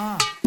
Uh.